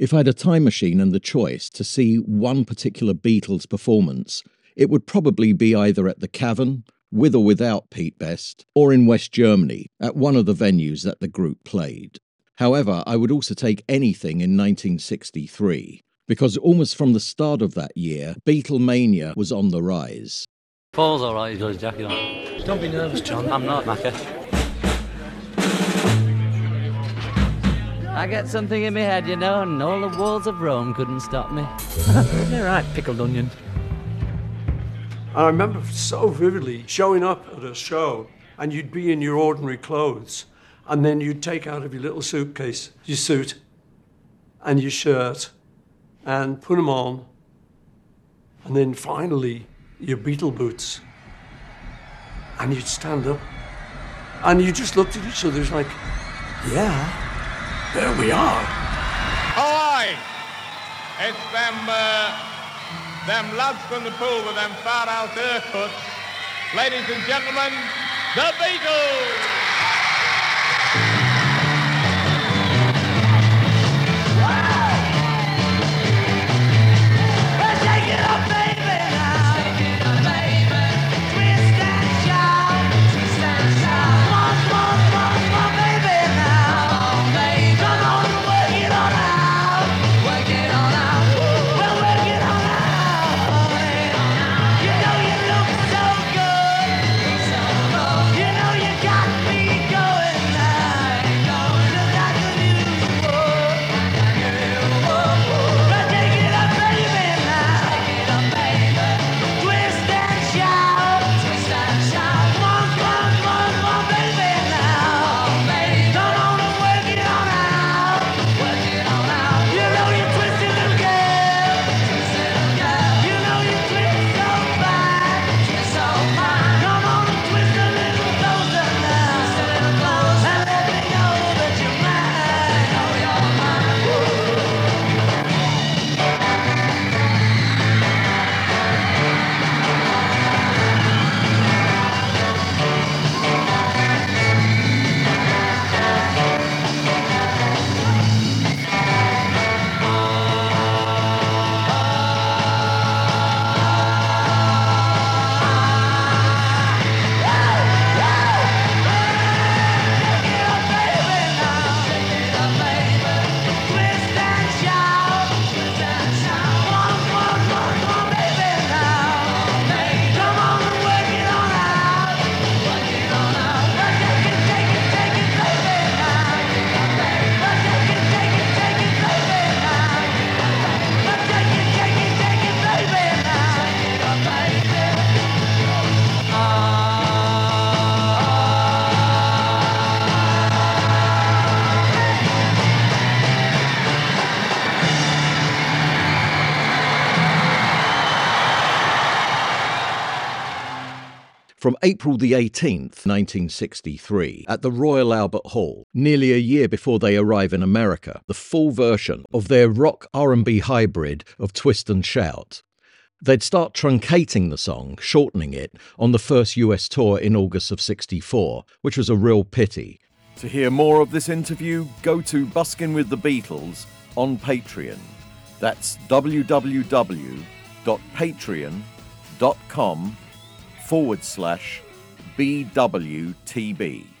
If I had a time machine and the choice to see one particular Beatles performance, it would probably be either at the Cavern, with or without Pete Best, or in West Germany, at one of the venues that the group played. However, I would also take anything in 1963, because almost from the start of that year, Beatlemania was on the rise. Paul's alright, he's got his jacket on. Don't be nervous, John. I'm not, Macca. I get something in my head, you know, and all the walls of Rome couldn't stop me. You're right, pickled onion. I remember so vividly showing up at a show and you'd be in your ordinary clothes and then you'd take out of your little suitcase your suit and your shirt and put them on and then finally your beetle boots and you'd stand up and you just looked at each other like, yeah, there we are. Ahoy! It's them, uh, them lads from the pool with them far out haircuts. Ladies and gentlemen, the Beatles! From April the 18th, 1963, at the Royal Albert Hall, nearly a year before they arrive in America, the full version of their rock R&B hybrid of Twist and Shout. They'd start truncating the song, shortening it, on the first US tour in August of 64, which was a real pity. To hear more of this interview, go to Buskin with the Beatles on Patreon. That's www.patreon.com forward slash BWTB.